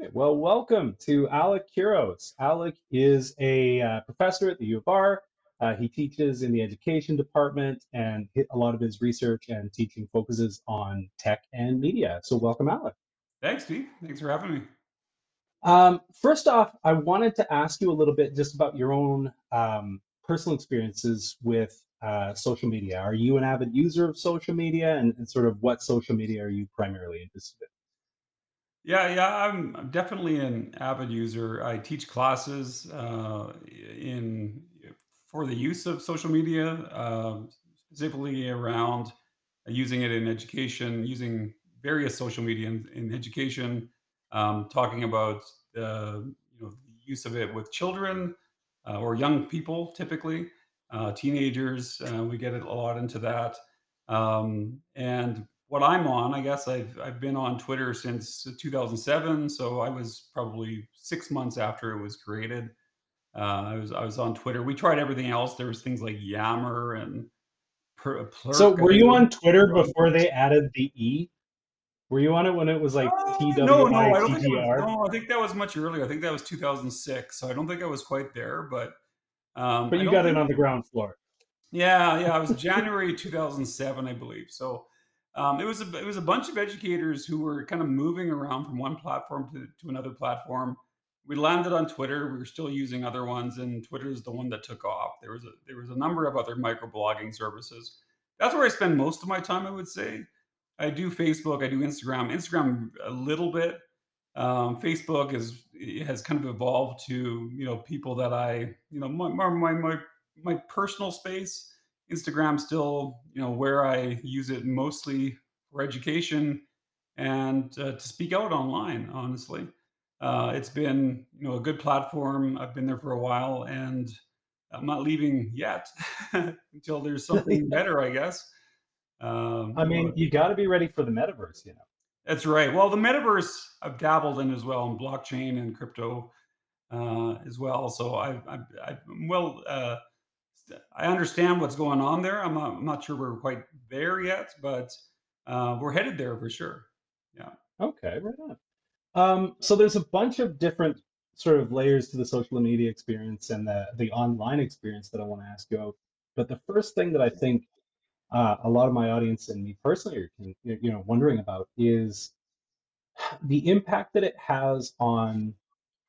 right. Well, welcome to Alec Couros. Alec is a uh, professor at the U of R. Uh, he teaches in the education department, and a lot of his research and teaching focuses on tech and media. So, welcome, Alec. Thanks, Steve. Thanks for having me. Um, first off, I wanted to ask you a little bit just about your own um, personal experiences with uh, social media. Are you an avid user of social media, and, and sort of what social media are you primarily interested in? Yeah, yeah, I'm definitely an avid user. I teach classes uh, in for the use of social media, uh, specifically around using it in education, using various social media in, in education, um, talking about the you know the use of it with children uh, or young people, typically uh, teenagers. Uh, we get a lot into that, um, and what I'm on, I guess I've I've been on Twitter since 2007, so I was probably six months after it was created. Uh, I was I was on Twitter. We tried everything else. There was things like Yammer and Per- So, Plurk. I were you on Twitter before they added the E? Were you on it when it was like Uh, T no, no, I I don't think was. No, I think that was much earlier. I think that was 2006. So I don't think I was quite there, but um, But you got it on the ground floor. Yeah, yeah, it was January 2007, I believe. So um, it was a it was a bunch of educators who were kind of moving around from one platform to, to another platform. We landed on Twitter. We were still using other ones, and Twitter is the one that took off. There was a there was a number of other microblogging services. That's where I spend most of my time, I would say. I do Facebook, I do Instagram. Instagram a little bit. Um, Facebook is has kind of evolved to you know people that I you know my my my my personal space. Instagram still you know where I use it mostly for education and uh, to speak out online. Honestly, uh, it's been you know a good platform. I've been there for a while, and I'm not leaving yet until there's something better, I guess. Um, I mean, but you got to be ready for the metaverse, you know. that's right. Well, the metaverse I've dabbled in as well, in blockchain and crypto uh, as well. So I, I, I well, uh, I understand what's going on there. I'm not, I'm not sure we're quite there yet, but uh, we're headed there for sure. Yeah. Okay, right on. Um, so there's a bunch of different sort of layers to the social media experience and the the online experience that I want to ask you about. But the first thing that I think uh, a lot of my audience and me personally are you know wondering about is the impact that it has on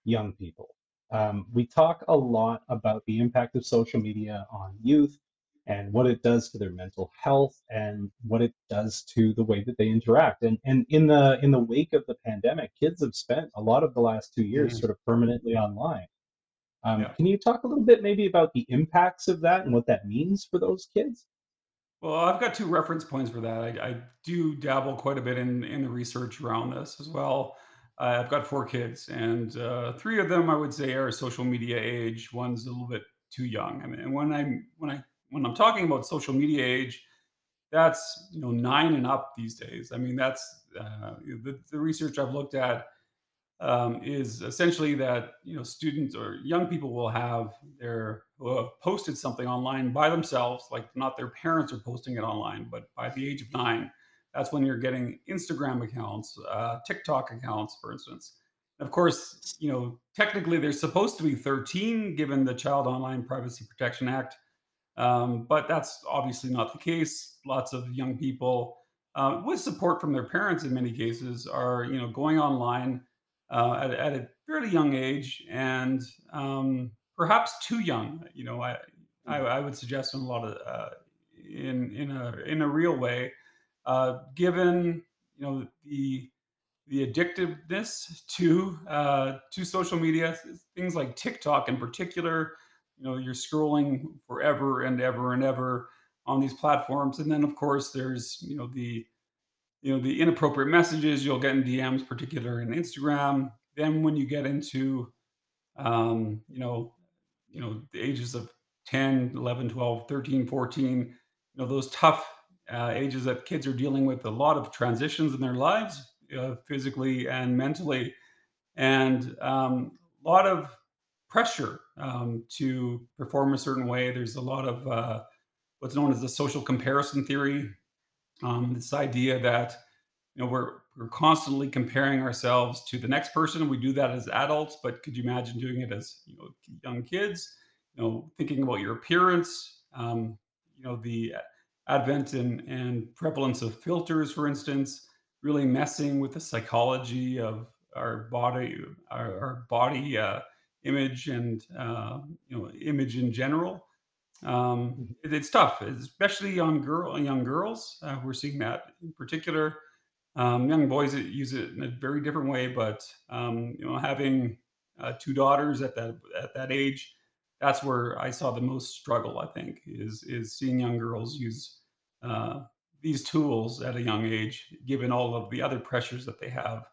young people. Um, we talk a lot about the impact of social media on youth and what it does to their mental health and what it does to the way that they interact. And and in the in the wake of the pandemic, kids have spent a lot of the last two years Mhm. sort of permanently online. Um, Yeah. can you talk a little bit maybe about the impacts of that and what that means for those kids? Well, I've got two reference points for that. I, I do dabble quite a bit in, in the research around this as well. Uh, I've got four kids, and uh, three of them I would say are social media age. One's a little bit too young. I mean, and when I'm when I when I'm talking about social media age, that's you know nine and up these days. I mean, that's uh, the, the research I've looked at um, is essentially that you know students or young people will have their who have posted something online by themselves, like not their parents are posting it online, but by the age of nine, that's when you're getting Instagram accounts, uh, TikTok accounts, for instance. Of course, you know technically they're supposed to be 13 given the Child Online Privacy Protection Act, um, but that's obviously not the case. Lots of young people, uh, with support from their parents in many cases, are you know going online uh, at, at a fairly young age and um, perhaps too young. You know, I, I I would suggest in a lot of uh, in in a in a real way, uh, given you know the the addictiveness to uh, to social media, things like TikTok in particular. You know, you're scrolling forever and ever and ever on these platforms, and then of course there's you know the you know the inappropriate messages you'll get in DMs, particular in Instagram. Then when you get into um, you know you know the ages of 10, 11, 12, 13, 14, you know those tough uh, ages that kids are dealing with a lot of transitions in their lives, uh, physically and mentally, and um, a lot of pressure um, to perform a certain way. There's a lot of uh, what's known as the social comparison theory. Um, this idea that you know we're we're constantly comparing ourselves to the next person. We do that as adults, but could you imagine doing it as you know young kids? You know, thinking about your appearance. Um, you know, the advent and, and prevalence of filters, for instance, really messing with the psychology of our body, our, our body uh, image, and uh, you know, image in general. Um, Mhm. it- it's tough, especially on girl, young girls. Uh, we're seeing that in particular um, young boys use it in a very different way, but um, you know, having uh, two daughters at that at that age, that's where I saw the most struggle. I think is is seeing young girls use uh, these tools at a young age, given all of the other pressures that they have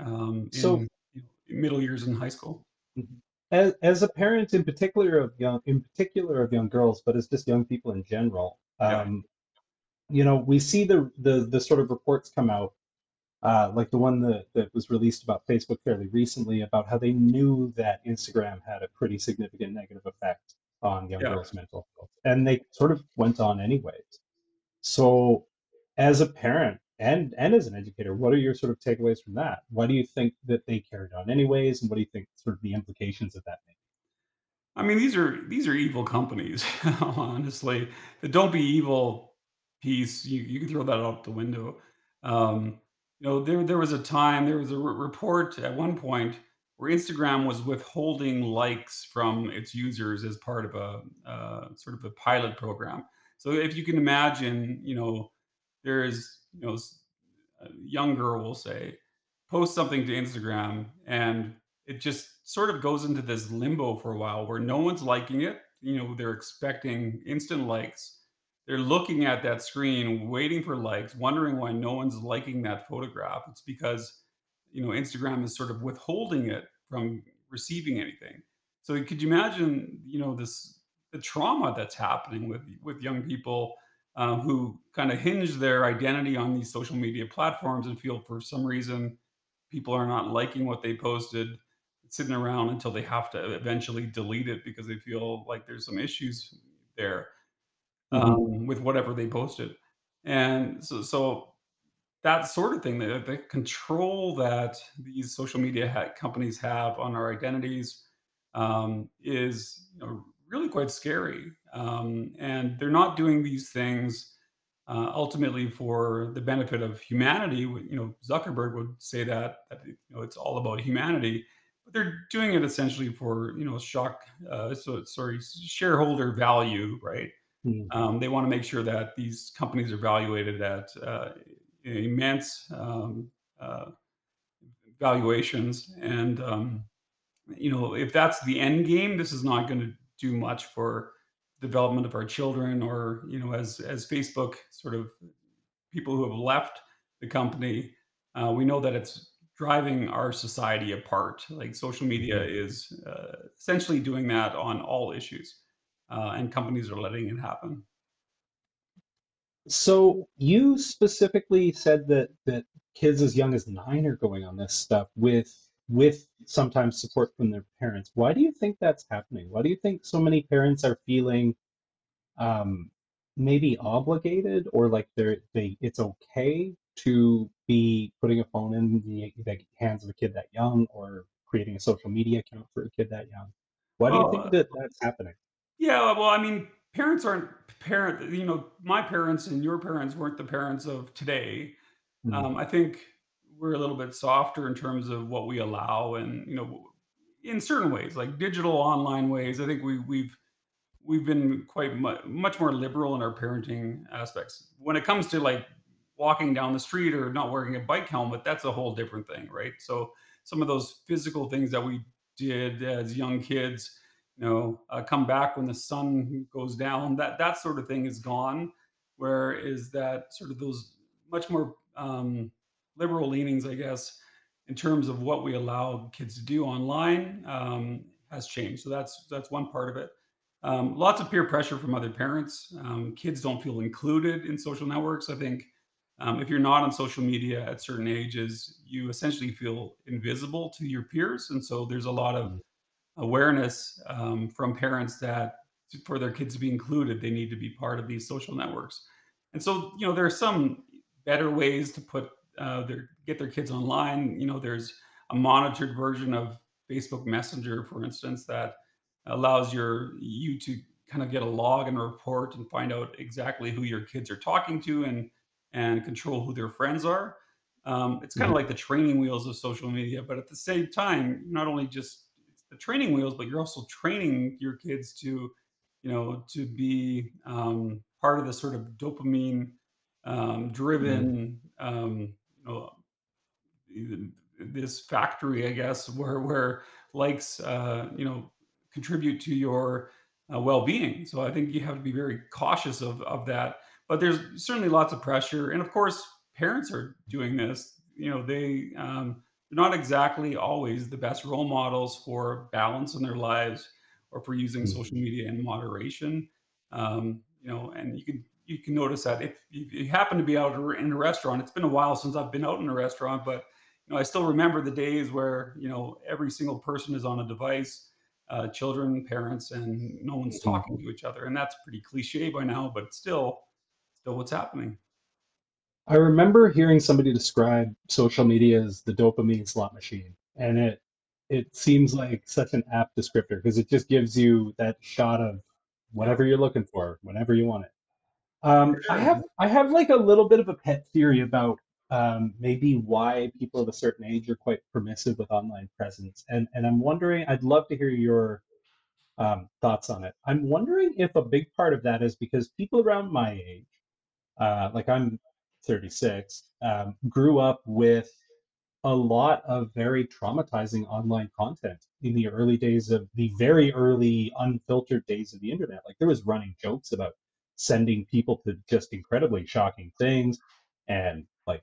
um, So, in you know, middle years in high school. Mhm. as, as a parent in particular of young, in particular of young girls, but as just young people in general, Yeah, um, you know, we see the the the sort of reports come out uh, like the one that, that was released about Facebook fairly recently about how they knew that Instagram had a pretty significant negative effect on young yeah. girls' mental health, and they sort of went on anyways. So, as a parent and and as an educator, what are your sort of takeaways from that? Why do you think that they carried on anyways, and what do you think sort of the implications of that may I mean, these are these are evil companies, honestly. The "don't be evil" piece, you you can throw that out the window. Um, you know, there there was a time, there was a re report at one point where Instagram was withholding likes from its users as part of a, uh, sort of a pilot program. So if you can imagine, you know, there's, you know, a young girl will say, post something to Instagram, and it just sort of goes into this limbo for a while where no one's liking it. You know, they're expecting instant likes. They're looking at that screen, waiting for likes, wondering why no one's liking that photograph. It's because, you know, Instagram is sort of withholding it from receiving anything. So could you imagine, you know, this the trauma that's happening with with young people um, who kind of hinge their identity on these social media platforms and feel for some reason people are not liking what they posted, sitting around until they have to eventually delete it because they feel like there's some issues there be? um, with whatever they posted. And so, so that sort of thing, the, the control that these social media ha- companies have on our identities um, is you know, really quite scary. Um, and they're not doing these things uh, ultimately for the benefit of humanity. You know, Zuckerberg would say that that you know it's all about humanity, but they're doing it essentially for you know shock, uh, so sorry, shareholder value, right? Mhm. Um, they want to make sure that these companies are valuated at uh, immense um, uh, valuations, and um, you know, if that's the end game, this is not going to do much for development of our children, or you know, as as Facebook sort of people who have left the company, uh, we know that it's driving our society apart. Like social media Mhm. is uh, essentially doing that on all issues, uh, and companies are letting it happen. So you specifically said that that kids as young as nine are going on this stuff with with sometimes support from their parents. Why do you think that's happening? Why do you think so many parents are feeling um, maybe obligated or like they're they it's okay to be putting a phone in the, the hands of a kid that young or creating a social media account for a kid that young? Why do you think that that's happening? Yeah, well, I mean, parents aren't parent. You know, my parents and your parents weren't the parents of today. Mhm. Um, I think we're a little bit softer in terms of what we allow, and you know, in certain ways, like digital online ways. I think we we've we've been quite mu- much more liberal in our parenting aspects. When it comes to like walking down the street or not wearing a bike helmet, that's a whole different thing, right? So some of those physical things that we did as young kids, you know, uh, come back when the sun goes down, that that sort of thing is gone. Where is that sort of those much more um, liberal leanings, I guess, in terms of what we allow kids to do online um, has changed. So that's that's one part of it. Um, lots of peer pressure from other parents. Um, kids don't feel included in social networks. I think um, if you're not on social media at certain ages, you essentially feel invisible to your peers. And so there's a lot of Mhm. Awareness um, from parents that for their kids to be included, they need to be part of these social networks. And so, you know, there are some better ways to put uh, their get their kids online. You know, there's a monitored version of Facebook Messenger, for instance, that allows your you to kind of get a log and a report and find out exactly who your kids are talking to and and control who their friends are. Um, it's kind of Mhm. like the training wheels of social media, but at the same time, not only just the training wheels, but you're also training your kids to, you know, to be um, part of the sort of dopamine um, driven, um, you know, this factory, I guess, where where likes, uh, you know, contribute to your uh, well-being. So I think you have to be very cautious of of that. But there's certainly lots of pressure, and of course, parents are doing this. You know, they um, they're not exactly always the best role models for balance in their lives or for using social Mhm. media in moderation. Um, you know, and you can you can notice that if you happen to be out in a restaurant, it's been a while since I've been out in a restaurant, but you know, I still remember the days where you know every single person is on a device, uh, children, parents, and no one's Mhm. talking to each other, and that's pretty cliche by now, but still, still what's happening. I remember hearing somebody describe social media as the dopamine slot machine, and it it seems like such an apt descriptor because it just gives you that shot of whatever you're looking for whenever you want it. Um, I have I have like a little bit of a pet theory about um, maybe why people of a certain age are quite permissive with online presence, and and I'm wondering. I'd love to hear your um, thoughts on it. I'm wondering if a big part of that is because people around my age uh, like I'm 36, um, grew up with a lot of very traumatizing online content in the early days of the very early unfiltered days of the internet. Like there was running jokes about sending people to just incredibly shocking things and like,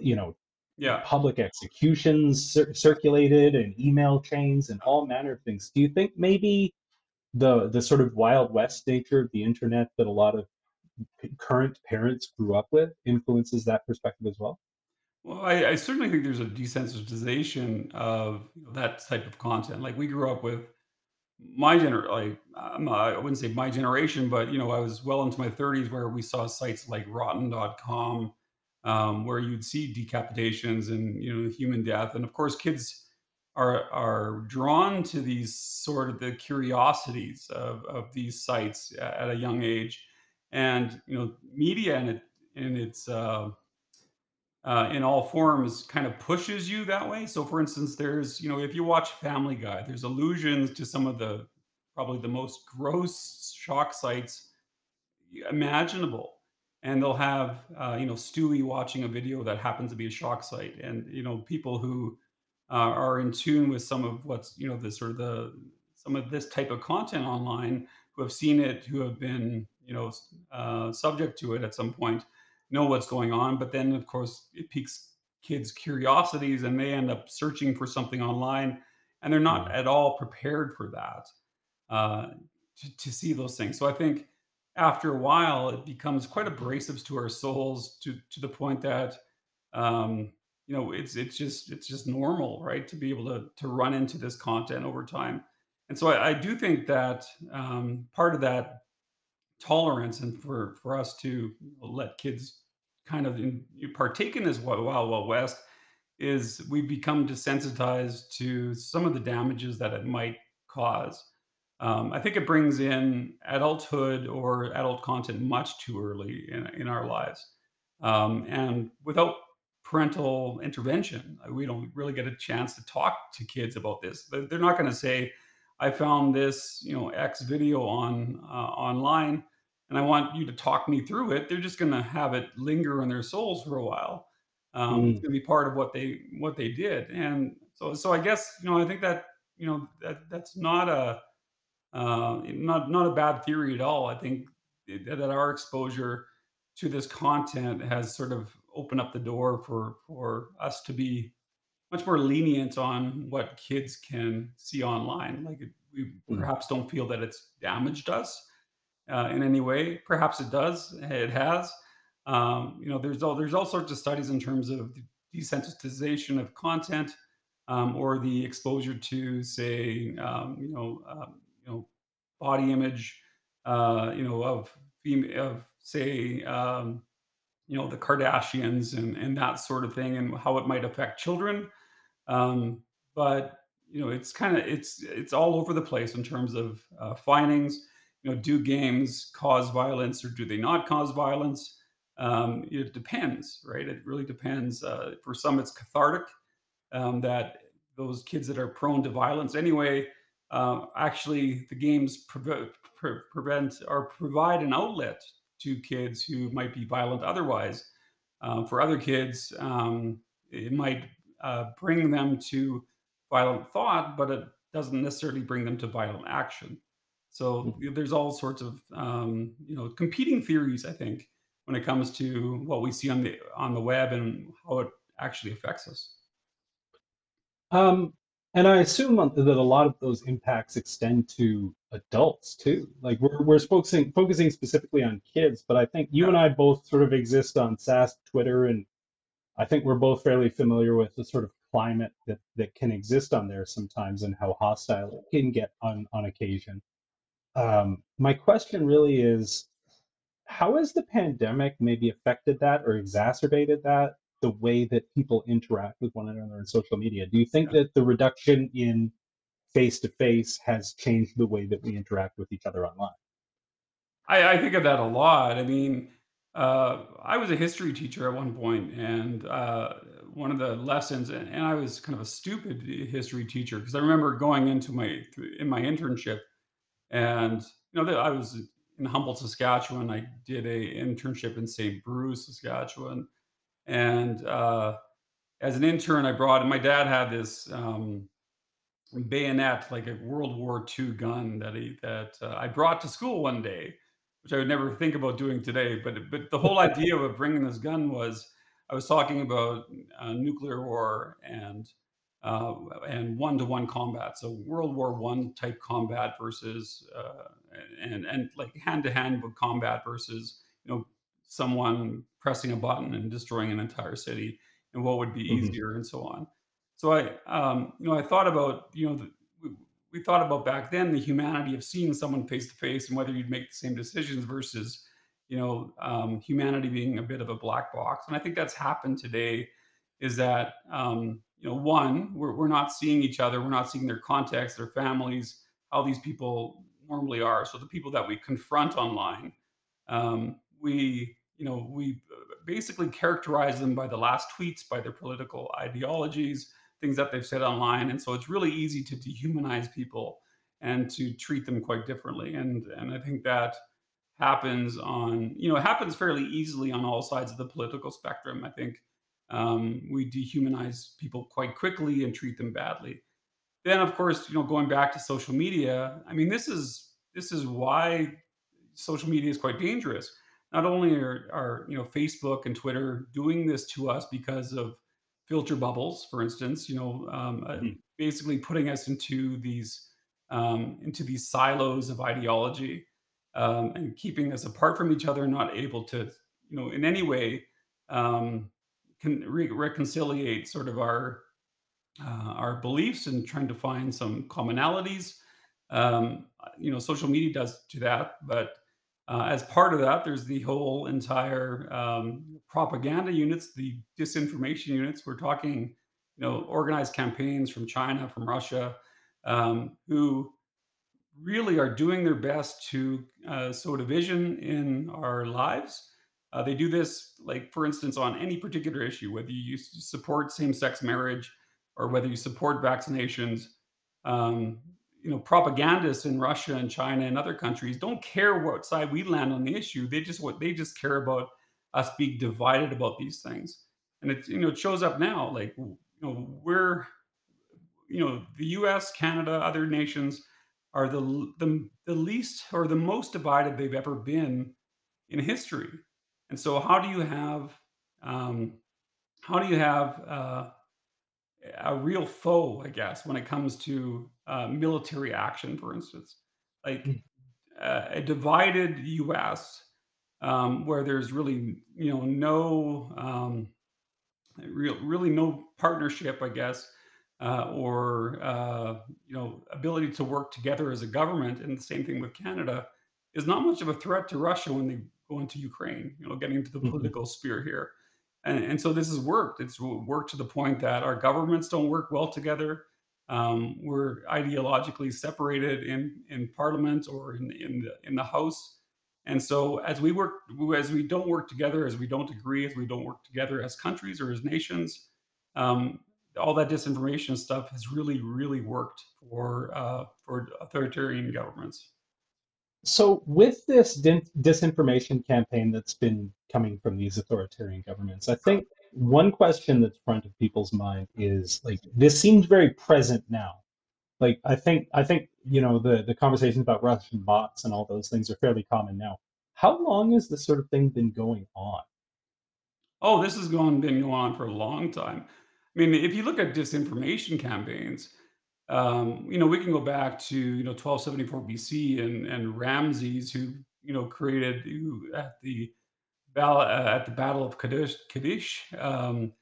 you know, Yeah. public executions cir- circulated and email chains and all manner of things. Do you think maybe the the sort of wild west nature of the internet that a lot of current parents grew up with influences that perspective as well? Well, I, I certainly think there's a desensitization of that type of content. Like we grew up with my gener like I wouldn't say my generation, but you know, I was well into my 30s where we saw sites like rotten.com um, where you'd see decapitations and you know human death. And of course kids are are drawn to these sort of the curiosities of, of these sites at a young age. And you know, media and it in its uh, uh, in all forms kind of pushes you that way. So, for instance, there's, you know, if you watch Family Guy, there's allusions to some of the probably the most gross shock sites imaginable. And they'll have, uh, you know, Stewie watching a video that happens to be a shock site. And, you know, people who uh, are in tune with some of what's, you know, the sort of the, some of this type of content online who have seen it, who have been, you know, uh, subject to it at some point, know what's going on. But then, of course, it piques kids' curiosities and they end up searching for something online and they're not Mm, at all prepared for that uh, to, to see those things. So I think after a while, it becomes quite abrasive to our souls to to the point that um, you know it's it's just it's just normal, right, to be able to to run into this content over time. And so I, I do think that um, part of that tolerance and for for us to let kids kind of in, partake in this wild wild, west is we've become desensitized to some of the damages that it might cause. Um, I think it brings in adulthood or adult content much too early in, in our lives. Um, and without parental intervention, we don't really get a chance to talk to kids about this. They're not going to say, I found this, you know, X video on uh, online and I want you to talk me through it. They're just going to have it linger in their souls for a while um, it's mm, going to be part of what they what they did, and so so I guess you know I think that you know that that's not a uh, not not a bad theory at all. I think that our exposure to this content has sort of opened up the door for for us to be much more lenient on what kids can see online. Like it, we mm, perhaps don't feel that it's damaged us uh, in any way. Perhaps it does. It has. Um, you know, there's all there's all sorts of studies in terms of the desensitization of content um, or the exposure to, say, um, you know, um, you know, body image, uh, you know, of of say um, you know, the Kardashians and and that sort of thing and how it might affect children. Um, but you know, it's kind of it's it's all over the place in terms of uh, findings. You know, do games cause violence or do they not cause violence? Um, it depends, right? It really depends. Uh, for some, it's cathartic um, that those kids that are prone to violence anyway, uh, actually the games preve- pre- prevent or provide an outlet to kids who might be violent otherwise. Um, for other kids, um, it might uh, bring them to violent thought, but it doesn't necessarily bring them to violent action. So Mhm. there's all sorts of um, you know competing theories, I think, when it comes to what we see on the on the web and how it actually affects us. Um, and I assume that a lot of those impacts extend to adults too. Like we're we're focusing focusing specifically on kids, but I think you and I both sort of exist on SaaS, Twitter, and I think we're both fairly familiar with the sort of climate that that can exist on there sometimes and how hostile it can get on on occasion. Um, my question really is how has the pandemic maybe affected that or exacerbated that, the way that people interact with one another in social media? Do you think that the reduction in face to face has changed the way that we interact with each other online? I, I think of that a lot. I mean, uh, I was a history teacher at one point, and uh, one of the lessons, and, and I was kind of a stupid history teacher because I remember going into my in my internship, and you know, that I was in Humboldt, Saskatchewan. I did a internship in St. Brieux, Saskatchewan, and uh, as an intern, I brought. and My dad had this. Um, bayonet, like a World War II gun that he that uh, I brought to school one day, which I would never think about doing today. But but the whole idea of bringing this gun was I was talking about uh, nuclear war and uh, and one to one combat. So World War One type combat versus uh, and and like hand to hand combat versus you know someone pressing a button and destroying an entire city and what would be hmm easier and so on. So I, um, you know, I thought about, you know, the, we, we thought about back then the humanity of seeing someone face to face and whether you'd make the same decisions versus, you know, um, humanity being a bit of a black box. And I think that's happened today. Is that um, you know, one, we're we're not seeing each other, we're not seeing their context, their families, how these people normally are. So the people that we confront online, um, we you know we uh, basically characterize them by the last tweets, by their political ideologies, things that they've said online, and so it's really easy to dehumanize people and to treat them quite differently. And and I think that happens on you know it happens fairly easily on all sides of the political spectrum. I think um, we dehumanize people quite quickly and treat them badly. Then, of course, you know, going back to social media, I mean, this is this is why social media is quite dangerous. Not only are, are you know Facebook and Twitter doing this to us because of filter bubbles, for instance, you know, um, uh, hmm basically putting us into these um, into these silos of ideology um, and keeping us apart from each other, and not able to, you know, in any way um, can re- reconciliate sort of our uh, our beliefs and trying to find some commonalities. Um, you know, social media does to that, but uh, as part of that, there's the whole entire um, propaganda units, the disinformation units. We're talking, you know, organized campaigns from China, from Russia, um, who really are doing their best to uh, sow division in our lives. Uh, they do this, like, for instance, on any particular issue, whether you support same sex marriage or whether you support vaccinations. Um, you know, propagandists in Russia and China and other countries don't care what side we land on the issue. They just what they just care about us being divided about these things. And it you know it shows up now. Like you know we're you know, the US, Canada, other nations are the the the least or the most divided they've ever been in history. And so how do you have um, how do you have uh, a real foe, I guess, when it comes to uh, military action, for instance, like uh, a divided U.S. Um, where there's really you know no um, real, really no partnership, I guess, uh, or uh, you know, ability to work together as a government. And the same thing with Canada. is not much of a threat to Russia when they go into Ukraine. You know, getting into the hmm political sphere here, and and so this has worked. It's worked to the point that our governments don't work well together. Um, we're ideologically separated in in Parliament or in in the in the House, and so as we work, as we don't work together, as we don't agree, as we don't work together as countries or as nations, um, all that disinformation stuff has really really worked for uh, for authoritarian governments. So, with this disinformation campaign that's been coming from these authoritarian governments, I think one question that's front of people's mind is like this seems very present now. Like I think I think you know the the conversations about Russian bots and all those things are fairly common now. How long has this sort of thing been going on? Oh, this has gone been going on for a long time. I mean, if you look at disinformation campaigns, um, you know, we can go back to you know 1274 BC and and Ramses, who you know created who at the battle uh, at the Battle of Kadesh, Kadesh um,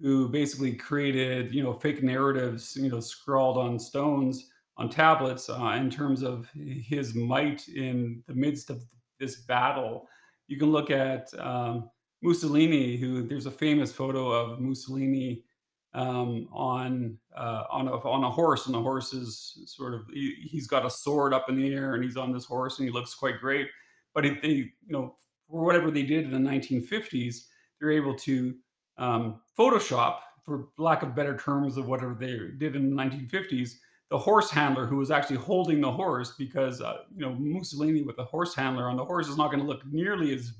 who basically created you know fake narratives, you know, scrawled on stones on tablets uh, in terms of his might in the midst of this battle. You can look at um, Mussolini, who there's a famous photo of Mussolini um, on uh, on a on a horse, and the horse is sort of he, he's got a sword up in the air, and he's on this horse, and he looks quite great. But it, they, you know, for whatever they did in the 1950s, they're able to um, Photoshop, for lack of better terms, of whatever they did in the 1950s. The horse handler who was actually holding the horse, because uh, you know Mussolini with a horse handler on the horse is not going to look nearly as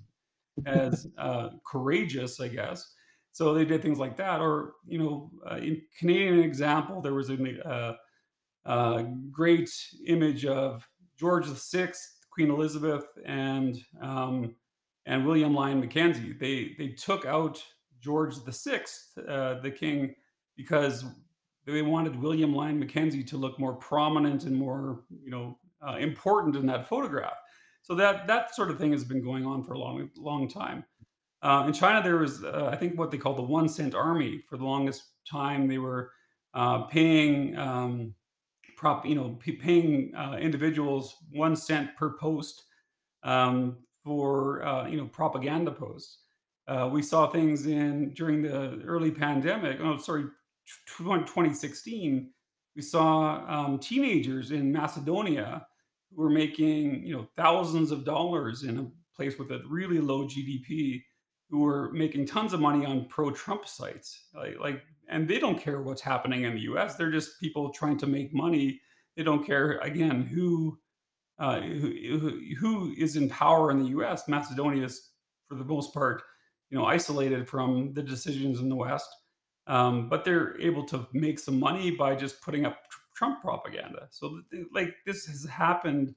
as uh, courageous, I guess. So they did things like that. Or, you know, uh, in Canadian example, there was a uh, uh, great image of George VI, Queen Elizabeth, and um, and William Lyon Mackenzie. They they took out George VI, uh, the king, because they wanted William Lyon Mackenzie to look more prominent and more, you know, uh, important in that photograph. So that that sort of thing has been going on for a long long time. Uh, in China, there was uh, I think what they call the one cent army. For the longest time, they were uh, paying um, prop you know paying uh, individuals one cent per post um, for uh, you know propaganda posts. Uh, we saw things in during the early pandemic. Oh, sorry, tw- 2016. We saw um, teenagers in Macedonia who were making you know thousands of dollars in a place with a really low GDP, who are making tons of money on pro-Trump sites. Like, like, and they don't care what's happening in the U.S. They're just people trying to make money. They don't care again who uh, who, who is in power in the U.S. Macedonia is, for the most part, you know, isolated from the decisions in the West, um, but they're able to make some money by just putting up tr- Trump propaganda. So, like, this has happened,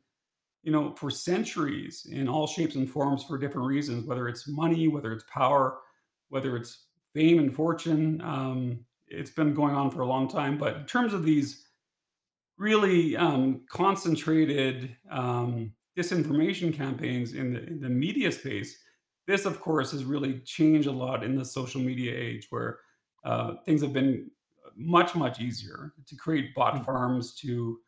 you know, for centuries in all shapes and forms for different reasons, whether it's money, whether it's power, whether it's fame and fortune. Um, it's been going on for a long time. But in terms of these really um, concentrated um, disinformation campaigns in the, in the media space. This, of course, has really changed a lot in the social media age where uh, things have been much, much easier to create bot Hmm. farms, to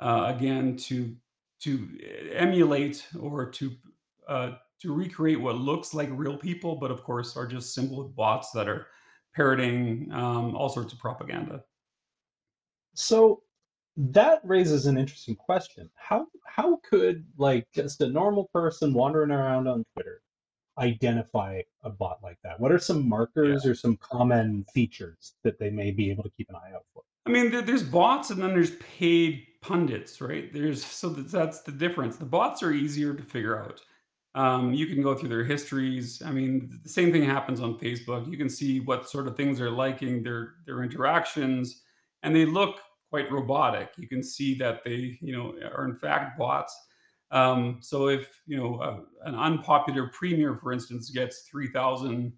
uh, again, to to emulate or to uh, to recreate what looks like real people, but of course are just simple bots that are parroting um, all sorts of propaganda. So that raises an interesting question. How how could like just a normal person wandering around on Twitter identify a bot like that? What are some markers or some common features that they may be able to keep an eye out for? I mean, there, there's bots and then there's paid pundits, right? There's so that- that's the difference. The bots are easier to figure out. Um, you can go through their histories. I mean, the same thing happens on Facebook. You can see what sort of things they're liking, their their interactions, and they look quite robotic. You can see that they, you know, are in fact bots. Um, so if you know uh, an unpopular premier, for instance, gets three thousand,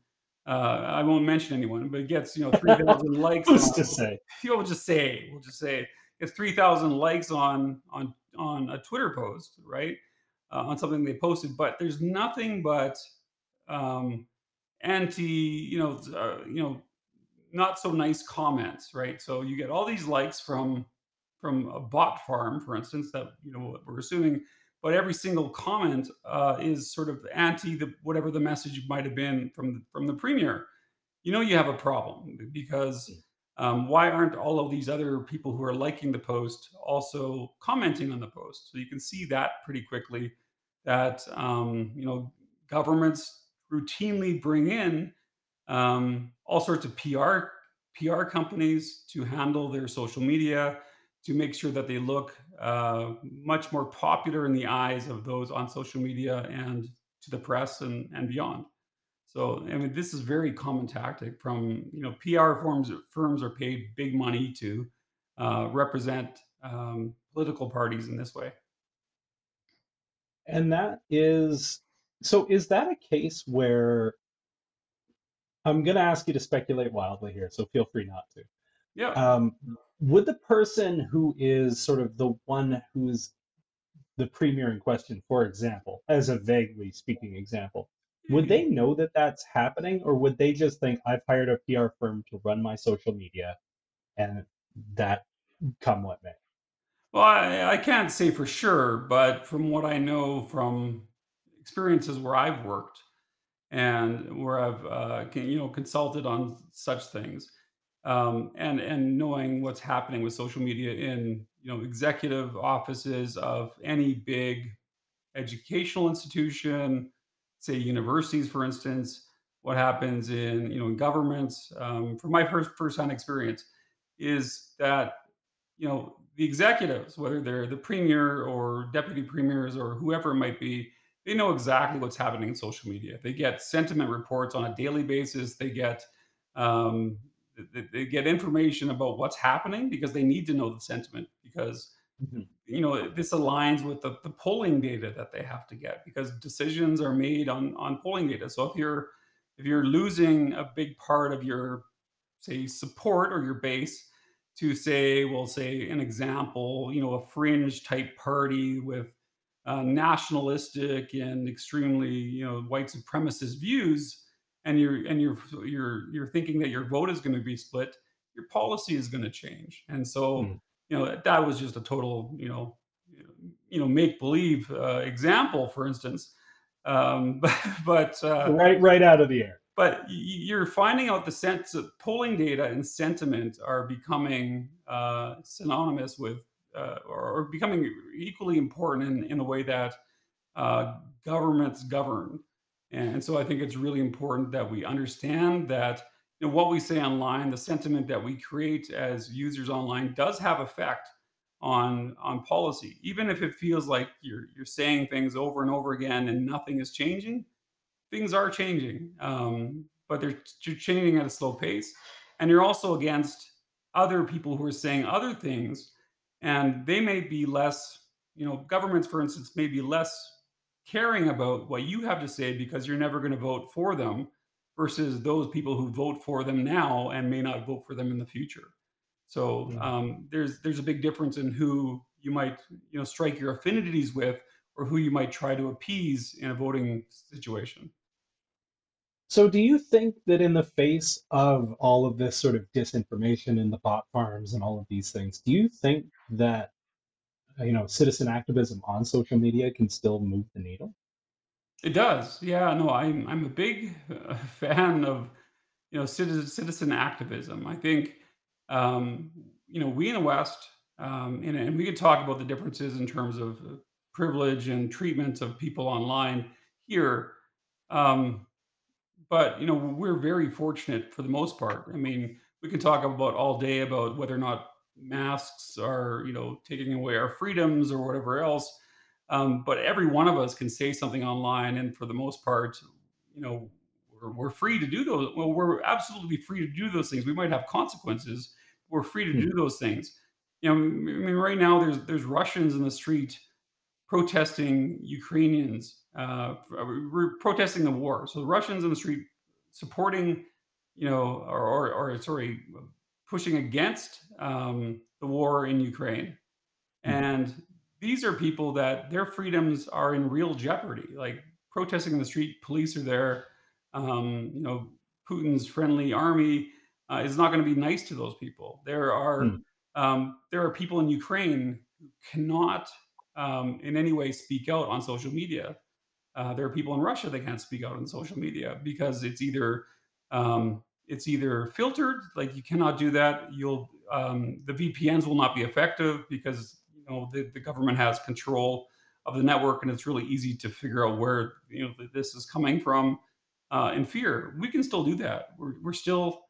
uh, I won't mention anyone, but it gets you know three thousand likes Who's to on say? you'll just say we'll just say it's 3000 likes on on on a twitter post right uh, on something they posted but there's nothing but um anti you know uh, you know not so nice comments right so you get all these likes from from a bot farm for instance that you know we're assuming but every single comment uh, is sort of anti the whatever the message might have been from the, from the premier. You know you have a problem because um, why aren't all of these other people who are liking the post also commenting on the post? So you can see that pretty quickly that um, you know governments routinely bring in um, all sorts of PR PR companies to handle their social media to make sure that they look uh, much more popular in the eyes of those on social media and to the press and, and beyond. So I mean, this is very common tactic from you know PR firms. Firms are paid big money to uh, represent um, political parties in this way. And that is, so is that a case where I'm going to ask you to speculate wildly here, so feel free not to. Yeah. Um, would the person who is sort of the one who's the premier in question, for example, as a vaguely speaking example, would they know that that's happening, or would they just think I've hired a PR firm to run my social media and that come what may? Well, I, I can't say for sure, but from what I know from experiences where I've worked and where I've uh, can, you know consulted on such things, um, and and knowing what's happening with social media in you know executive offices of any big educational institution, say universities, for instance, what happens in you know in governments. Um, from my first first-hand experience, is that you know the executives, whether they're the premier or deputy premiers or whoever it might be, they know exactly what's happening in social media. They get sentiment reports on a daily basis. They get um, they, get information about what's happening because they need to know the sentiment because Mhm. you know this aligns with the, the polling data that they have to get because decisions are made on on polling data so if you're if you're losing a big part of your say support or your base to say well say an example you know a fringe type party with uh, nationalistic and extremely you know white supremacist views and you're and you're you're you're thinking that your vote is going to be split your policy is going to change and so Mm. you know that, that was just a total you know you know make believe uh, example for instance um, but but uh, Right, right out of the air. but you're finding out the sense of polling data and sentiment are becoming uh, synonymous with uh, or, becoming equally important in, in a way that uh, governments govern. And so I think it's really important that we understand that you know, what we say online, the sentiment that we create as users online does have effect on on policy. Even if it feels like you're you're saying things over and over again and nothing is changing, things are changing, um, but they're ch- changing at a slow pace. And you're also against other people who are saying other things, and they may be less, you know, governments, for instance, may be less caring about what you have to say because you're never going to vote for them versus those people who vote for them now and may not vote for them in the future. So Mm. um, there's there's a big difference in who you might you know strike your affinities with or who you might try to appease in a voting situation. So, do you think that in the face of all of this sort of disinformation in the bot farms and all of these things, do you think that you know citizen activism on social media can still move the needle? It does. Yeah, no, I'm I'm a big uh, fan of you know citizen citizen activism. I think um, you know we in the West, um, and, and we could talk about the differences in terms of uh, privilege and treatment of people online here. Um, but you know we're very fortunate for the most part. I mean, we can talk about all day about whether or not masks are you know taking away our freedoms or whatever else. Um, but every one of us can say something online, and for the most part, you know, we're, we're free to do those. Well, we're absolutely free to do those things. We might have consequences. We're free to Hmm. do those things. You know, I mean, right now there's there's Russians in the street protesting Ukrainians, uh, we're protesting the war. So the Russians in the street supporting, you know, or, or, or sorry, pushing against um, the war in Ukraine. Mhm. And these are people that their freedoms are in real jeopardy. Like protesting in the street, police are there. Um, you know, Putin's friendly army uh, is not going to be nice to those people. There are Hmm. um, there are people in Ukraine who cannot um, in any way speak out on social media. Uh, there are people in Russia that can't speak out on social media because it's either um, it's either filtered, like you cannot do that. You'll um, the VPNs will not be effective because you know the, the government has control of the network, and it's really easy to figure out where you know this is coming from. Uh, in fear, we can still do that. We're, we're still,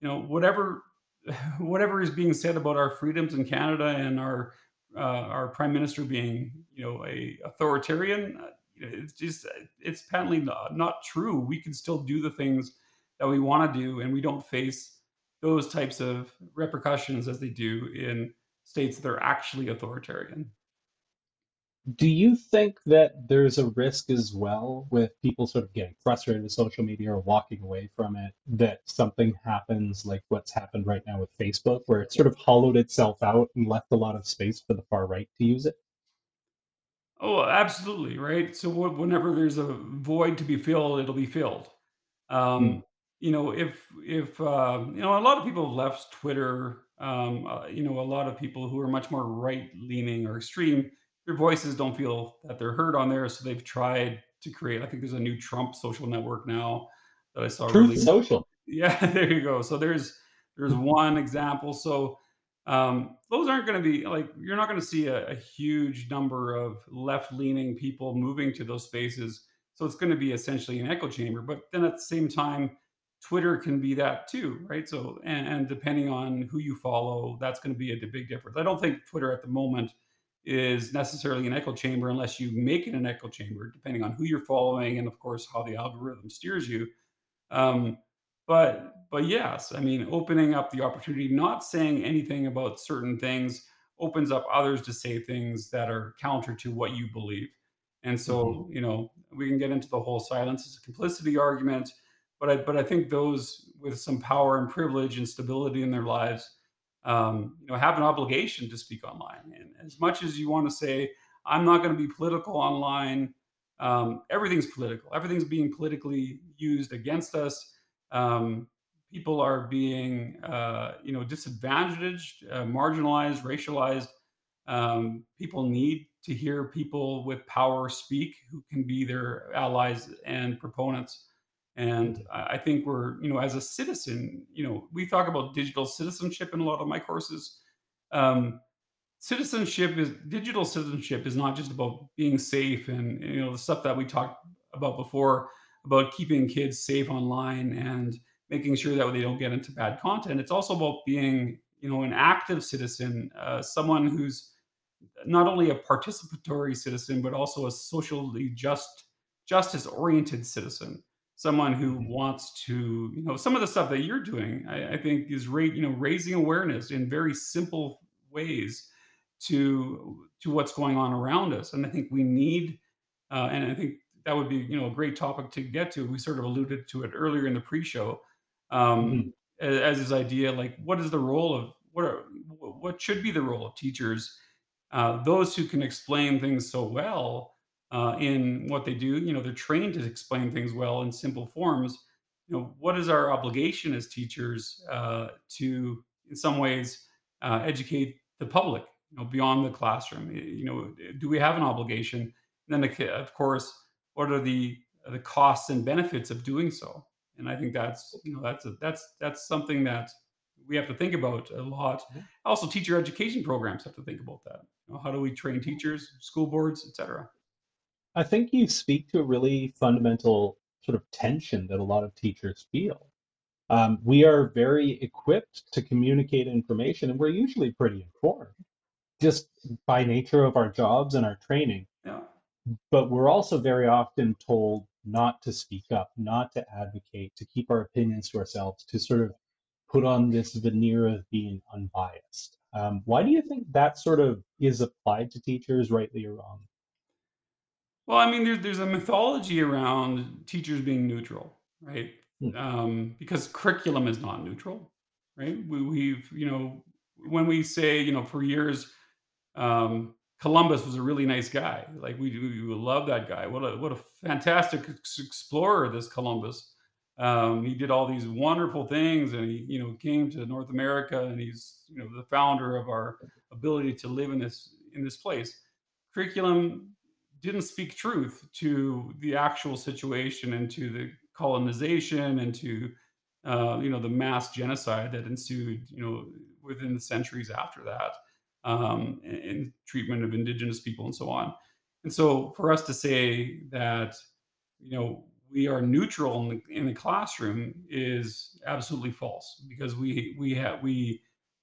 you know, whatever whatever is being said about our freedoms in Canada and our uh, our prime minister being, you know, a authoritarian, uh, it's just it's patently not, not true. We can still do the things that we want to do, and we don't face those types of repercussions as they do in states that are actually authoritarian. Do you think that there's a risk as well with people sort of getting frustrated with social media or walking away from it, that something happens like what's happened right now with Facebook, where it sort of hollowed itself out and left a lot of space for the far right to use it? Oh, absolutely, right? So whenever there's a void to be filled, it'll be filled. Mm. You know, if if uh, you know, a lot of people have left Twitter. Um, uh, you know, a lot of people who are much more right leaning or extreme, their voices don't feel that they're heard on there, so they've tried to create. I think there's a new Trump social network now that I saw Truth really Social. yeah, there you go. So there's there's one example. So um, those aren't going to be like you're not going to see a, a huge number of left-leaning people moving to those spaces. So it's going to be essentially an echo chamber. But then at the same time, Twitter can be that too, right? So and, and depending on who you follow, that's going to be a big difference. I don't think Twitter at the moment is necessarily an echo chamber unless you make it an echo chamber, depending on who you're following and of course how the algorithm steers you. Um, but but yes, I mean, opening up the opportunity, not saying anything about certain things, opens up others to say things that are counter to what you believe. And so, you know, we can get into the whole silence is a complicity argument, but I but I think those with some power and privilege and stability in their lives, um, you know, have an obligation to speak online. And as much as you want to say, I'm not going to be political online, um, everything's political. Everything's being politically used against us. Um, people are being, uh, you know, disadvantaged, uh, marginalized, racialized. Um, people need to hear people with power speak who can be their allies and proponents. And. I think we're, you know, as a citizen, you know, we talk about digital citizenship in a lot of my courses. Um, citizenship is digital citizenship is not just about being safe and you know the stuff that we talked about before about keeping kids safe online and making sure that they don't get into bad content it's also about being you know an active citizen uh, someone who's not only a participatory citizen but also a socially just justice oriented citizen someone who Mhm. wants to you know some of the stuff that you're doing i, I think is ra- you know raising awareness in very simple ways to to what's going on around us. And i think we need uh, and i think that would be you know a great topic to get to. We sort of alluded to it earlier in the pre-show um, a- as this idea like what is the role of what are what should be the role of teachers? Uh, those who can explain things so well uh, in what they do, you know, they're trained to explain things well in simple forms. You know, what is our obligation as teachers uh, to, in some ways, uh, educate the public, you know, beyond the classroom? You know, do we have an obligation? And then, of course, what are the the costs and benefits of doing so? And I think that's, you know, that's a, that's that's something that we have to think about a lot. Also, teacher education programs have to think about that you know, how do we train teachers, school boards, etc. I think you speak to a really fundamental sort of tension that a lot of teachers feel. Um, we are very equipped to communicate information, and we're usually pretty informed just by nature of our jobs and our training. Yeah. But we're also very often told not to speak up, not to advocate, to keep our opinions to ourselves, to sort of put on this veneer of being unbiased. Um, why do you think that sort of is applied to teachers, rightly or wrong? Well, I mean, there's there's a mythology around teachers being neutral, right? Hmm. Um, because curriculum is not neutral, right? We, we've you know when we say you know for years um, Columbus was a really nice guy. Like we, we love that guy. What a what a fantastic explorer this Columbus. Um, he did all these wonderful things, and he you know came to North America, and he's you know the founder of our ability to live in this in this place. curriculum didn't speak truth to the actual situation and to the colonization and to uh, you know the mass genocide that ensued you know within the centuries after that um, and, and treatment of indigenous people and so on. And so for us to say that you know we are neutral in the, in the classroom is absolutely false because we we have we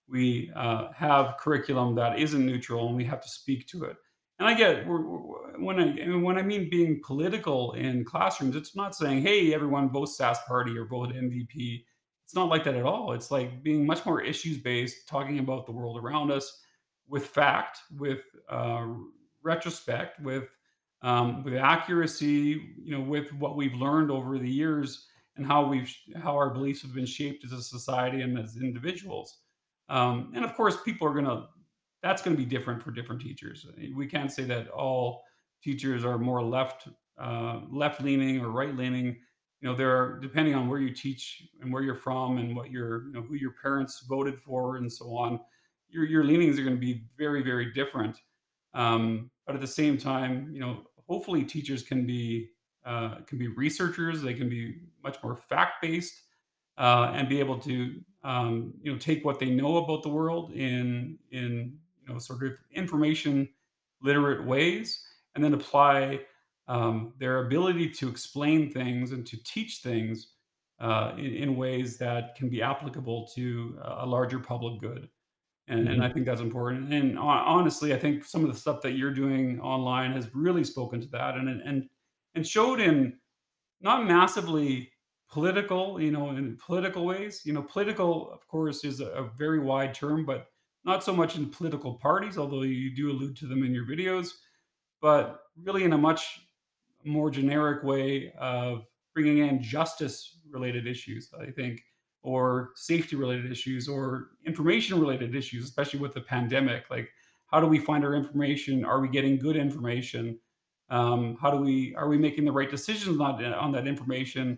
we uh, have curriculum that isn't neutral and we have to speak to it and i get when i when i mean being political in classrooms it's not saying hey everyone vote Sask Party or vote NDP it's not like that at all it's like being much more issues based talking about the world around us with fact with uh, retrospect with um, with accuracy, you know, with what we've learned over the years and how we've how our beliefs have been shaped as a society and as individuals. Um, and of course, people are gonna that's gonna be different for different teachers. We can't say that all teachers are more left uh, left leaning or right leaning. You know, there are depending on where you teach and where you're from and what your you know who your parents voted for and so on. Your your leanings are going to be very very different. Um, but at the same time, you know, hopefully teachers can be uh, can be researchers. They can be much more fact based uh, and be able to um, you know take what they know about the world in in you know sort of information literate ways, and then apply um, their ability to explain things and to teach things uh, in, in ways that can be applicable to a larger public good and and hmm I think that's important. And ho honestly, I think some of the stuff that you're doing online has really spoken to that and and and showed in not massively political, you know, in political ways. You know, political, of course, is a, a very wide term, but not so much in political parties, although you do allude to them in your videos, but really in a much more generic way of bringing in justice related issues, I think, or safety related issues or information related issues, especially with the pandemic. Like, how do we find our information? Are we getting good information? Um, how do we are we making the right decisions on, on that information?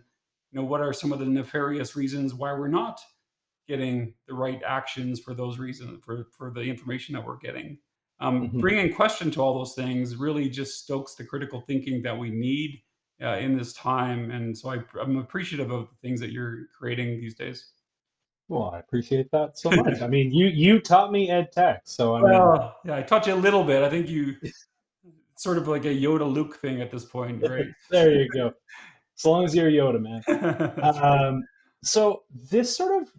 You know, what are some of the nefarious reasons why we're not getting the right actions for those reasons for for the information that we're getting? Um, hmm bringing question to all those things really just stokes the critical thinking that we need uh, in this time, and so I, I'm appreciative of the things that you're creating these days. Well, I appreciate that so much. I mean, you you taught me ed tech, so I mean, Well, yeah, I taught you a little bit. I think you sort of like a Yoda Luke thing at this point, right? there you go. As long as you're Yoda, man. Um, so this sort of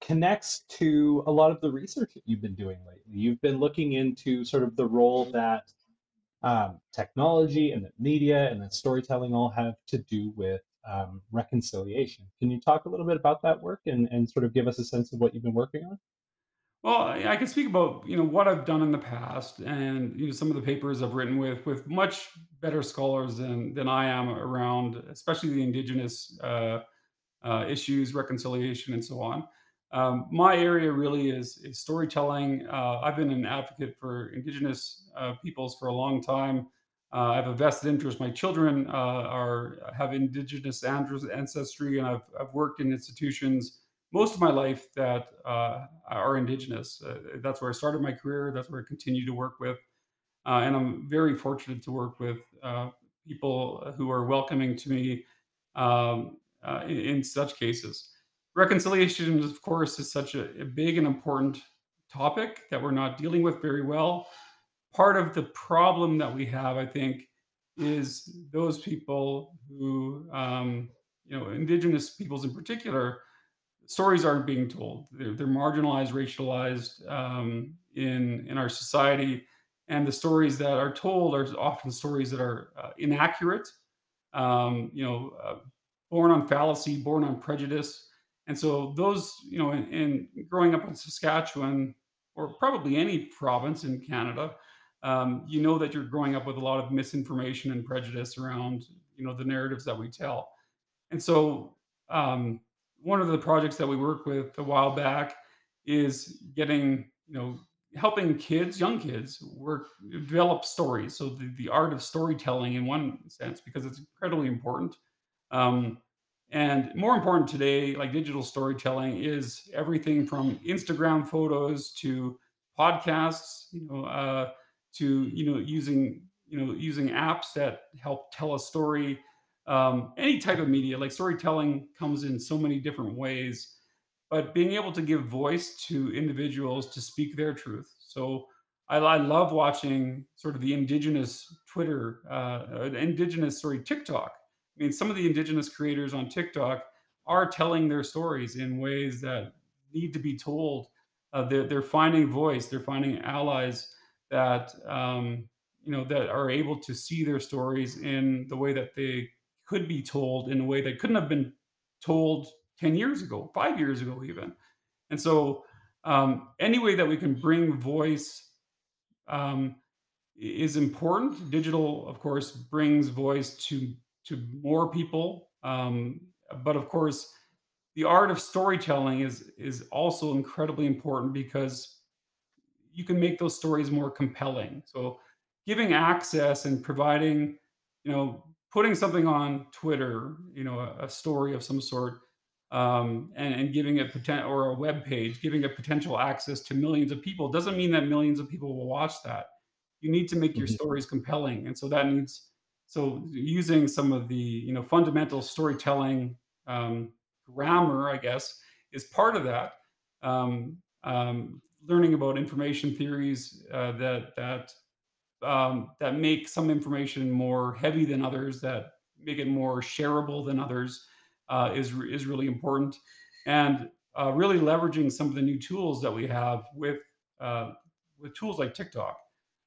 connects to a lot of the research that you've been doing lately. You've been looking into sort of the role that um, technology and that media and that storytelling all have to do with um, reconciliation. Can you talk a little bit about that work and, and sort of give us a sense of what you've been working on? Well, I I can speak about you know what I've done in the past, and you know some of the papers I've written with with much better scholars than than I am around, especially the indigenous uh, uh, issues, reconciliation, and so on. Um, my area really is, is storytelling. Uh, I've been an advocate for Indigenous uh, peoples for a long time. Uh, I have a vested interest. My children uh, are have Indigenous ancestry, and I've, I've worked in institutions most of my life that uh, are Indigenous. Uh, that's where I started my career. That's where I continue to work with, and I'm very fortunate to work with people who are welcoming to me um, in, in such cases. Reconciliation, of course, is such a, a big and important topic that we're not dealing with very well. Part of the problem that we have, I think, is those people who, um, you know, Indigenous peoples in particular, stories aren't being told. They're, they're marginalized, racialized um, in in our society, and the stories that are told are often stories that are uh, inaccurate. Um, you know, uh, born on fallacy, born on prejudice, and so those, you know, in, in growing up in Saskatchewan or probably any province in Canada, um, you know that you're growing up with a lot of misinformation and prejudice around, you know, the narratives that we tell. And so, um, one of the projects that we worked with a while back is getting, you know, helping kids, young kids, work develop stories. So the, the art of storytelling in one sense, because it's incredibly important. Um, and more important today, like digital storytelling, is everything from Instagram photos to podcasts. You know, uh, to you know using you know using apps that help tell a story um, any type of media like storytelling comes in so many different ways but being able to give voice to individuals to speak their truth so i, I love watching sort of the indigenous twitter uh, uh, indigenous sorry tiktok i mean some of the indigenous creators on tiktok are telling their stories in ways that need to be told. Uh, they're, they're finding voice they're finding allies that um, you know that are able to see their stories in the way that they could be told in a way that couldn't have been told 10 years ago 5 years ago even. And so um, any way that we can bring voice um, is important. Digital of course brings voice to to more people um, but of course the art of storytelling is is also incredibly important because you can make those stories more compelling. So giving access and providing, you know, putting something on Twitter, you know, a, a story of some sort, um, and, and giving it potential or a web page, giving it potential access to millions of people doesn't mean that millions of people will watch that. You need to make your Mhm. stories compelling, and so that needs so using some of the you know fundamental storytelling um, grammar, I guess, is part of that. Um, um, learning about information theories uh, that that um, that make some information more heavy than others, that make it more shareable than others, uh, is is really important, and uh, really leveraging some of the new tools that we have with uh, with tools like TikTok,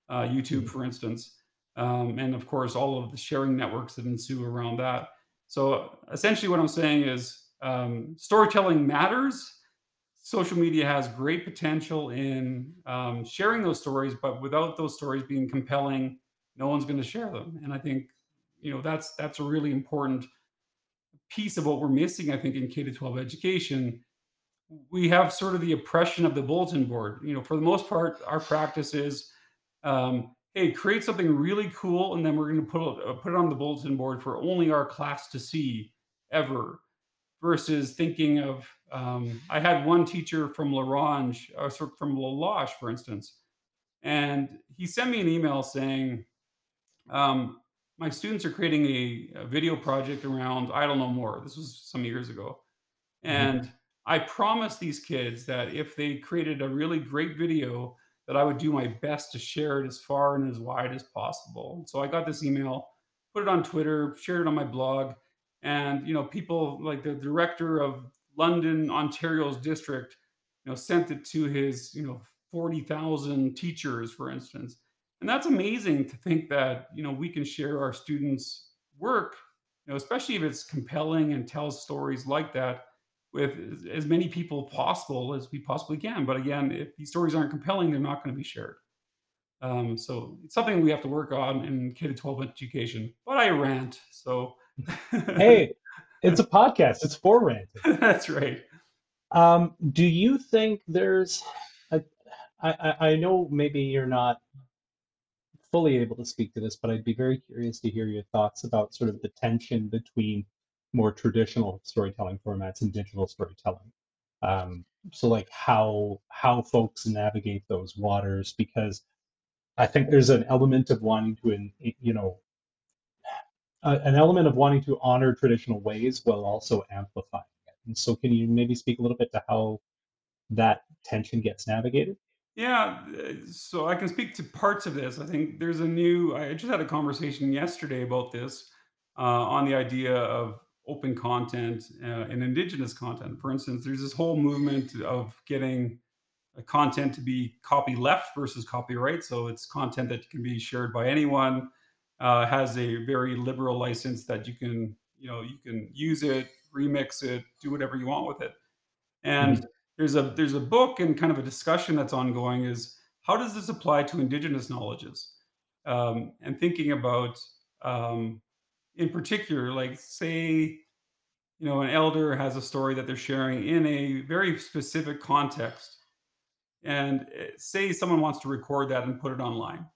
uh, YouTube, Mhm. for instance, um, and of course all of the sharing networks that ensue around that. So essentially, what I'm saying is um, storytelling matters social media has great potential in um, sharing those stories, but without those stories being compelling, no one's going to share them. And I think you know that's that's a really important piece of what we're missing. I think in K to 12 education, we have sort of the oppression of the bulletin board. You know, for the most part, our practice is, um, hey, create something really cool, and then we're going to put it, uh, put it on the bulletin board for only our class to see ever versus thinking of um, I had one teacher from La Ronge, or from La Loche, for instance, and he sent me an email saying, um, "My students are creating a, a video project around I don't know more." This was some years ago, Mhm. and I promised these kids that if they created a really great video, that I would do my best to share it as far and as wide as possible. So I got this email, put it on Twitter, shared it on my blog, and you know, people like the director of London, Ontario's district, you know, sent it to his, you know, 40,000 teachers, for instance. And that's amazing to think that, you know, we can share our students' work, you know, especially if it's compelling and tells stories like that with as many people possible as we possibly can. But again, if these stories aren't compelling, they're not going to be shared. Um, so it's something we have to work on in K to 12 education. But I rant, so Hey, it's a podcast. It's for rant. that's right. Um, do you think there's I, I I I know maybe you're not fully able to speak to this, but I'd be very curious to hear your thoughts about sort of the tension between more traditional storytelling formats and digital storytelling. Um, so like how how folks navigate those waters, because I think there's an element of wanting to, in, you know, an element of wanting to honor traditional ways while also amplifying it. And so, can you maybe speak a little bit to how that tension gets navigated? Yeah, uh, so I can speak to parts of this. I think there's a new. I just had a conversation yesterday about this uh, on the idea of open content uh, and indigenous content. For instance, there's this whole movement of getting content to be copy left versus copyright. So it's content that can be shared by anyone, uh, has a very liberal license that you can, you know, you can use it, remix it, do whatever you want with it. And there's a there's a book and kind of a discussion that's ongoing is how does this apply to indigenous knowledges? Um, and thinking about um, in particular, like say, you know, an elder has a story that they're sharing in a very specific context and eh, say someone wants to record that and put it online.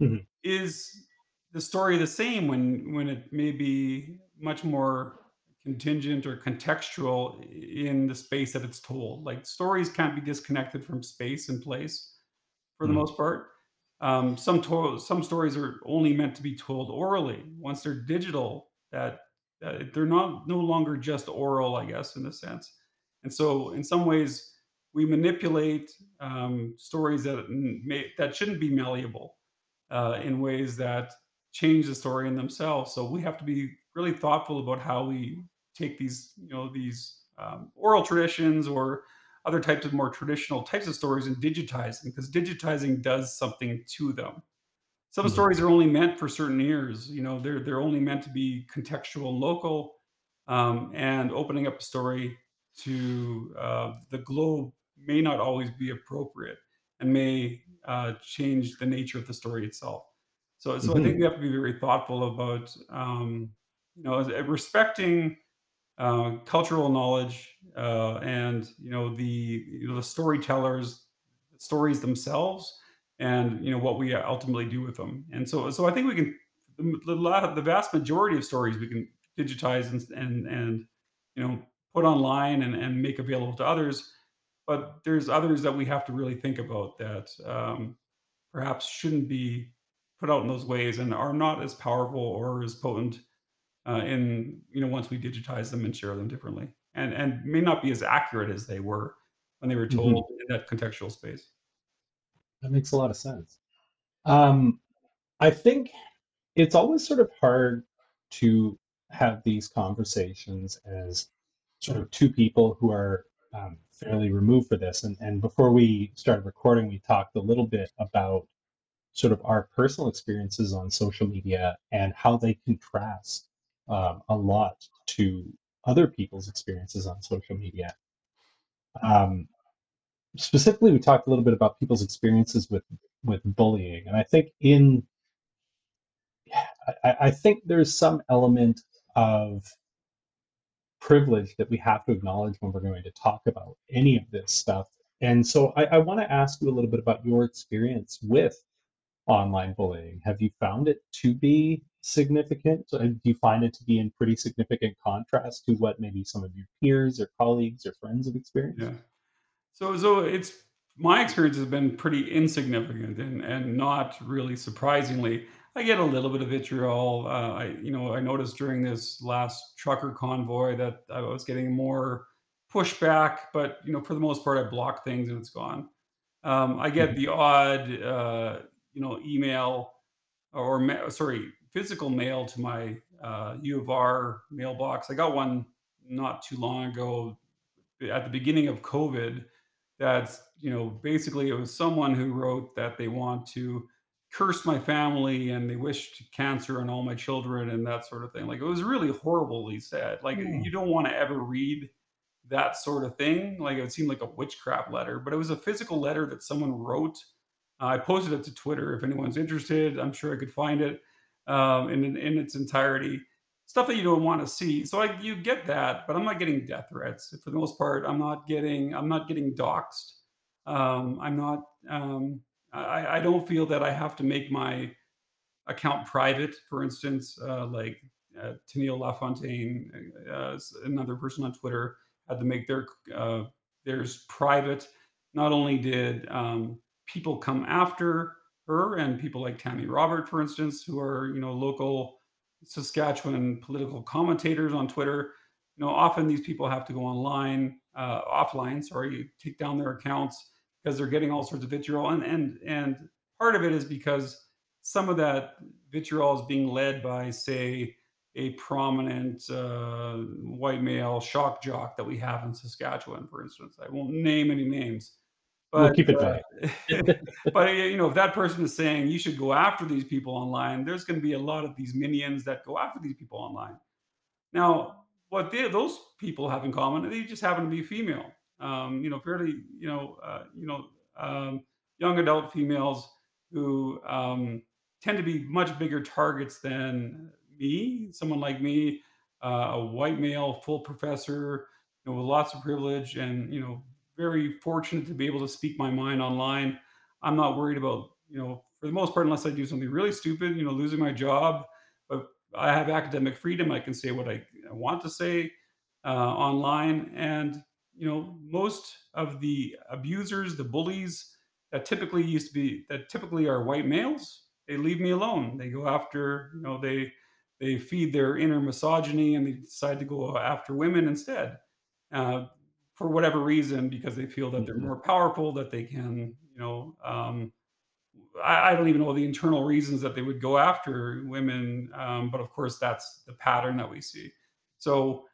Mhm, is the story the same when when it may be much more contingent or contextual in the space that it's told? Like stories can't be disconnected from space and place for the mhm, most part Um, some to- some stories are only meant to be told orally. Once they're digital, that, they're not no longer just oral, I guess, in a sense. And so, in some ways, we manipulate um, stories that may, that shouldn't be malleable uh, in ways that change the story in themselves. So we have to be really thoughtful about how we take these, you know, these um, oral traditions or other types of more traditional types of stories and digitizing because digitizing does something to them. Some Mhm. stories are only meant for certain ears. You know, they're they're only meant to be contextual and local, um, and opening up a story to uh, the globe may not always be appropriate and may uh, change the nature of the story itself. So, so I think we have to be very thoughtful about, um, you know, respecting uh, cultural knowledge uh, and you know the you know the storytellers stories themselves and you know what we ultimately do with them. And so so i think we can the, the, vast majority of stories we can digitize and and, and you know put online and, and make available to others. But there's others that we have to really think about that um, perhaps shouldn't be put out in those ways and are not as powerful or as potent uh, in you know once we digitize them and share them differently, and and may not be as accurate as they were when they were Mhm. told in that contextual space. That makes a lot of sense. Um, I think it's always sort of hard to have these conversations as sort of two people who are um, fairly removed for this. And, and before we started recording, we talked a little bit about sort of our personal experiences on social media and how they contrast um, a lot to other people's experiences on social media. Um, specifically, we talked a little bit about people's experiences with with bullying, and I think in I, I think there's some element of privilege that we have to acknowledge when we're going to talk about any of this stuff. And so I, I want to ask you a little bit about your experience with online bullying. Have you found it to be significant? Do you find it to be in pretty significant contrast to what maybe some of your peers or colleagues or friends have experienced? Yeah. So so it's my experience has been pretty insignificant and and not really surprisingly. I get a little bit of vitriol. Uh, I you know I noticed during this last trucker convoy that I was getting more pushback, but you know for the most part I block things and it's gone. Um, I get Mhm, the odd uh, you know email or ma- sorry physical mail to my uh, U of R mailbox. I got one not too long ago at the beginning of COVID that's, you know, basically it was someone who wrote that they want to curse my family and they wished cancer on all my children and that sort of thing. Like it was really horribly said. Like you mm, don't want to ever read that sort of thing. Like it would seem like a witchcraft letter, but it was a physical letter that someone wrote. Uh, I posted it to Twitter. If anyone's interested, I'm sure I could find it um, in, in its entirety stuff that you don't want to see. So I you get that, but I'm not getting death threats for the most part. I'm not getting I'm not getting doxxed. Um, I'm not. Um, I, I don't feel that I have to make my account private. For instance, uh, like uh, LaFontaine, uh, another person on Twitter, had to make their uh, theirs private. Not only did um, people come after her and people like Tammy Robert, for instance, who are you know local Saskatchewan political commentators on Twitter. You know, often these people have to go online, uh, offline, sorry, take down their accounts because they're getting all sorts of vitriol, and and and part of it is because some of that vitriol is being led by, say, a prominent uh, white male shock jock that we have in Saskatchewan, for instance. I won't name any names, We'll but keep it vague. uh, but you know, if that person is saying you should go after these people online, there's going to be a lot of these minions that go after these people online. Now, what they, those people have in common, they just happen to be female. Um, you know, fairly, you know, uh, you know, um, young adult females who um, tend to be much bigger targets than me. Someone like me, uh, a white male, full professor, you know, with lots of privilege, and you know, very fortunate to be able to speak my mind online. I'm not worried about, you know, for the most part, unless I do something really stupid, you know, losing my job. But I have academic freedom. I can say what I want to say uh, online, and you know, most of the abusers, the bullies, that typically used to be that typically are white males. They leave me alone. They go after, you know, they they feed their inner misogyny and they decide to go after women instead, uh, for whatever reason, because they feel that they're hmm more powerful, that they can, you know, um, I, I don't even know the internal reasons that they would go after women, um, but of course that's the pattern that we see. So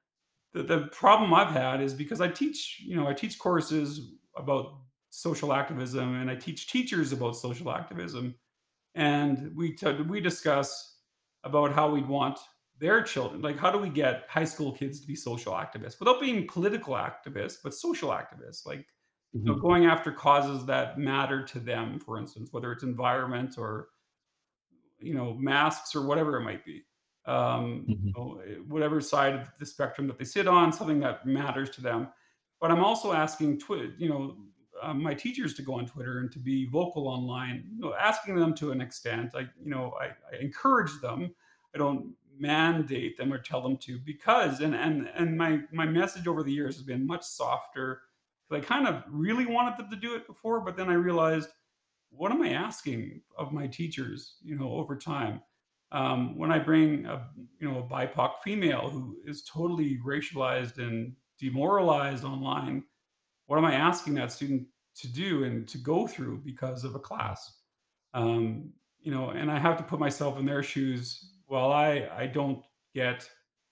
the, the problem I've had is because I teach, you know, I teach courses about social activism and I teach teachers about social activism, and we t- we discuss about how we'd want their children, like how do we get high school kids to be social activists without being political activists, but social activists, like you know, hmm going after causes that matter to them, for instance, whether it's environment or you know, masks or whatever it might be. Um, you hmm know, whatever side of the spectrum that they sit on, something that matters to them. But I'm also asking, twi- you know, uh, my teachers to go on Twitter and to be vocal online. You know, asking them to an extent. I, you know, I, I encourage them. I don't mandate them or tell them to because, and and and my my message over the years has been much softer. I kind of really wanted them to do it before, but then I realized what am I asking of my teachers, you know, over time? Um, when I bring a, you know, a BIPOC female who is totally racialized and demoralized online, what am I asking that student to do and to go through because of a class? Um, you know, and I have to put myself in their shoes. While I I don't get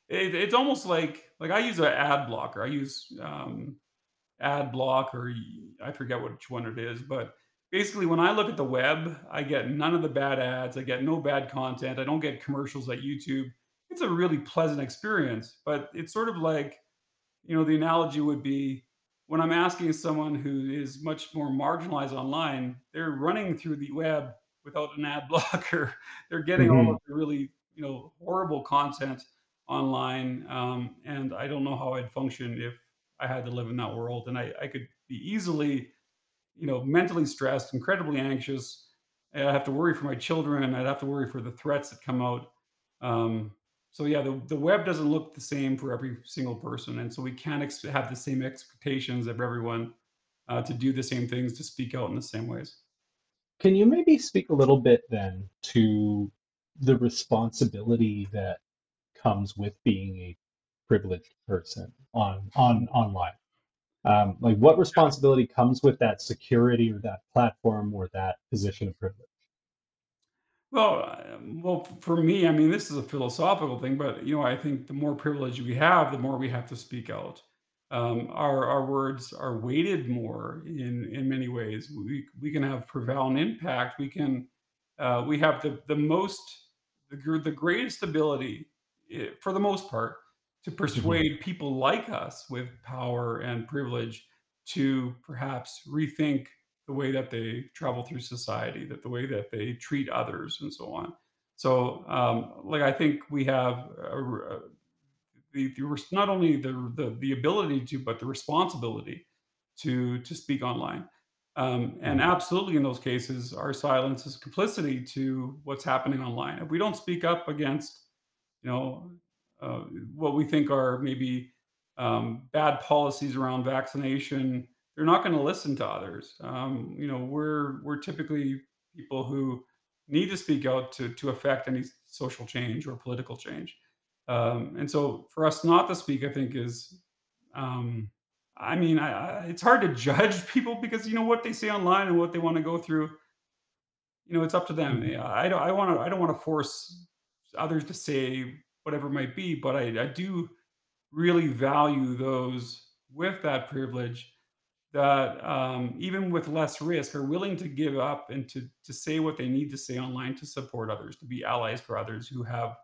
it, it's almost like like I use an ad blocker. I use um, ad block or I forget which one it is, but basically when I look at the web, I get none of the bad ads, I get no bad content, I don't get commercials at YouTube. It's a really pleasant experience, but it's sort of like, you know, the analogy would be when I'm asking someone who is much more marginalized online, they're running through the web without an ad blocker. They're getting all hmm of the really, you know, horrible content online. Um, and I don't know how I'd function if I had to live in that world. And I, I could be easily, you know, mentally stressed, incredibly anxious. I'd have to worry for my children. I'd have to worry for the threats that come out. Um, so yeah, the, the web doesn't look the same for every single person, and so we can't ex- have the same expectations of everyone uh, to do the same things, to speak out in the same ways. Can you maybe speak a little bit then to the responsibility that comes with being a privileged person on on online? Um, like what responsibility comes with that security or that platform or that position of privilege? Well, um, well, for me, I mean, this is a philosophical thing, but you know, I think the more privilege we have, the more we have to speak out. Um, our our words are weighted more in in many ways. We we can have profound impact. We can uh, we have the the most the the greatest ability, eh, for the most part, to hmm persuade people like us with power and privilege to perhaps rethink the way that they travel through society, that the way that they treat others, and so on. So, um, like I think we have uh, the, the not only the, the the ability to, but the responsibility to to speak online. Um, and hmm absolutely, in those cases, our silence is complicity to what's happening online. If we don't speak up against you know, uh, what we think are maybe um, bad policies around vaccination, they're not going to listen to others. Um, you know, we're we're typically people who need to speak out to to affect any social change or political change. Um, and so, for us not to speak, I think is, um, I mean, I, I, it's hard to judge people because you know what they say online and what they want to go through you know, it's up to them. hmm I don't I wanna I don't wanna force others to say whatever it might be, but I I do really value those with that privilege that, um, even with less risk, are willing to give up and to to say what they need to say online to support others, to be allies for others who have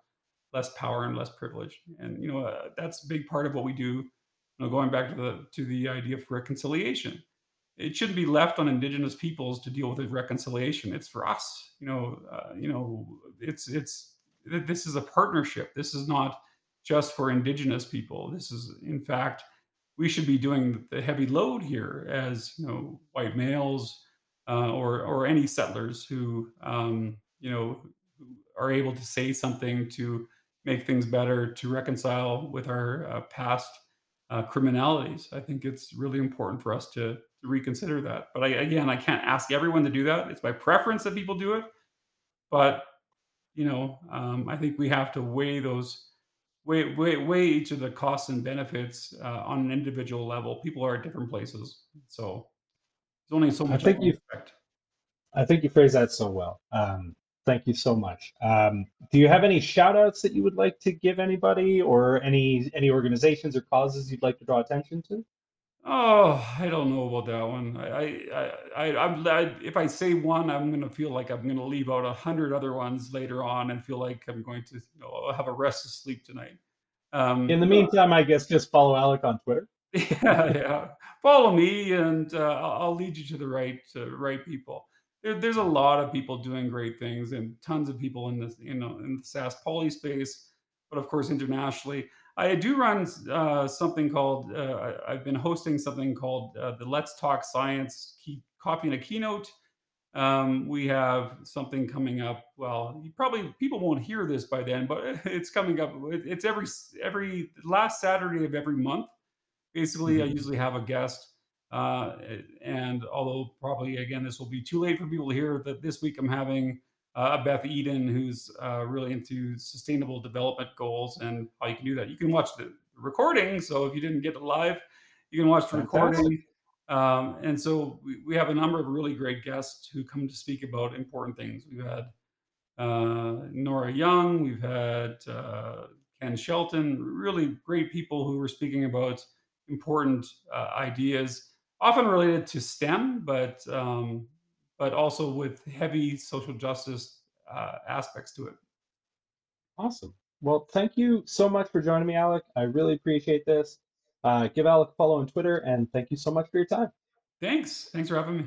less power and less privilege. And, you know, uh, that's a big part of what we do, you know, going back to the to the idea of reconciliation it shouldn't be left on indigenous peoples to deal with the reconciliation. It's for us. You know, uh, you know, it's it's this is a partnership. This is not just for indigenous people. This is, in fact, we should be doing the heavy load here as you know, white males uh, or or any settlers who um, you know are able to say something to make things better, to reconcile with our uh, past uh, criminalities. I think it's really important for us to to reconsider that. But I, again, I can't ask everyone to do that. It's my preference that people do it, but you know, um, I think we have to weigh those weigh weigh, weigh each of the costs and benefits uh, on an individual level. People are at different places, so there's only so much I think can you expect. I think you phrased that so well. Um, thank you so much. Um, do you have any shout outs that you would like to give anybody or any any organizations or causes you'd like to draw attention to? Oh, I don't know about that one. I, I, I, I I'm I, if I say one, I'm gonna feel like I'm gonna leave out a hundred other ones later on, and feel like I'm going to you know, have a restless sleep tonight. In Um, the meantime, I guess just follow Alec on Twitter. yeah, yeah. Follow me, and uh, I'll, I'll lead you to the right uh, right people. There, there's a lot of people doing great things, and tons of people in this, you know, in the SaaS poly space, but of course internationally. I do run uh, something called. Uh, I- I've been hosting something called uh, the Let's Talk Science key, Copy a Keynote. Um, we have something coming up. Well, you probably people won't hear this by then, but it's coming up. It's every every last Saturday of every month basically i Mhm. usually have a guest uh, and although probably again this will be too late for people to hear that this week i'm having uh, beth eden who's uh, really into sustainable development goals and how you can do that. You can watch the recording so if you didn't get it live you can watch the recording. Um, and so we, we have a number of really great guests who come to speak about important things. We've had uh, Nora Young, we've had uh, Ken Shelton, really great people who were speaking about important uh, ideas, often related to STEM, but um, but also with heavy social justice uh, aspects to it. Awesome. Well, thank you so much for joining me, Alec. I really appreciate this. Uh, give Alec a follow on Twitter, and thank you so much for your time. Thanks. Thanks for having me.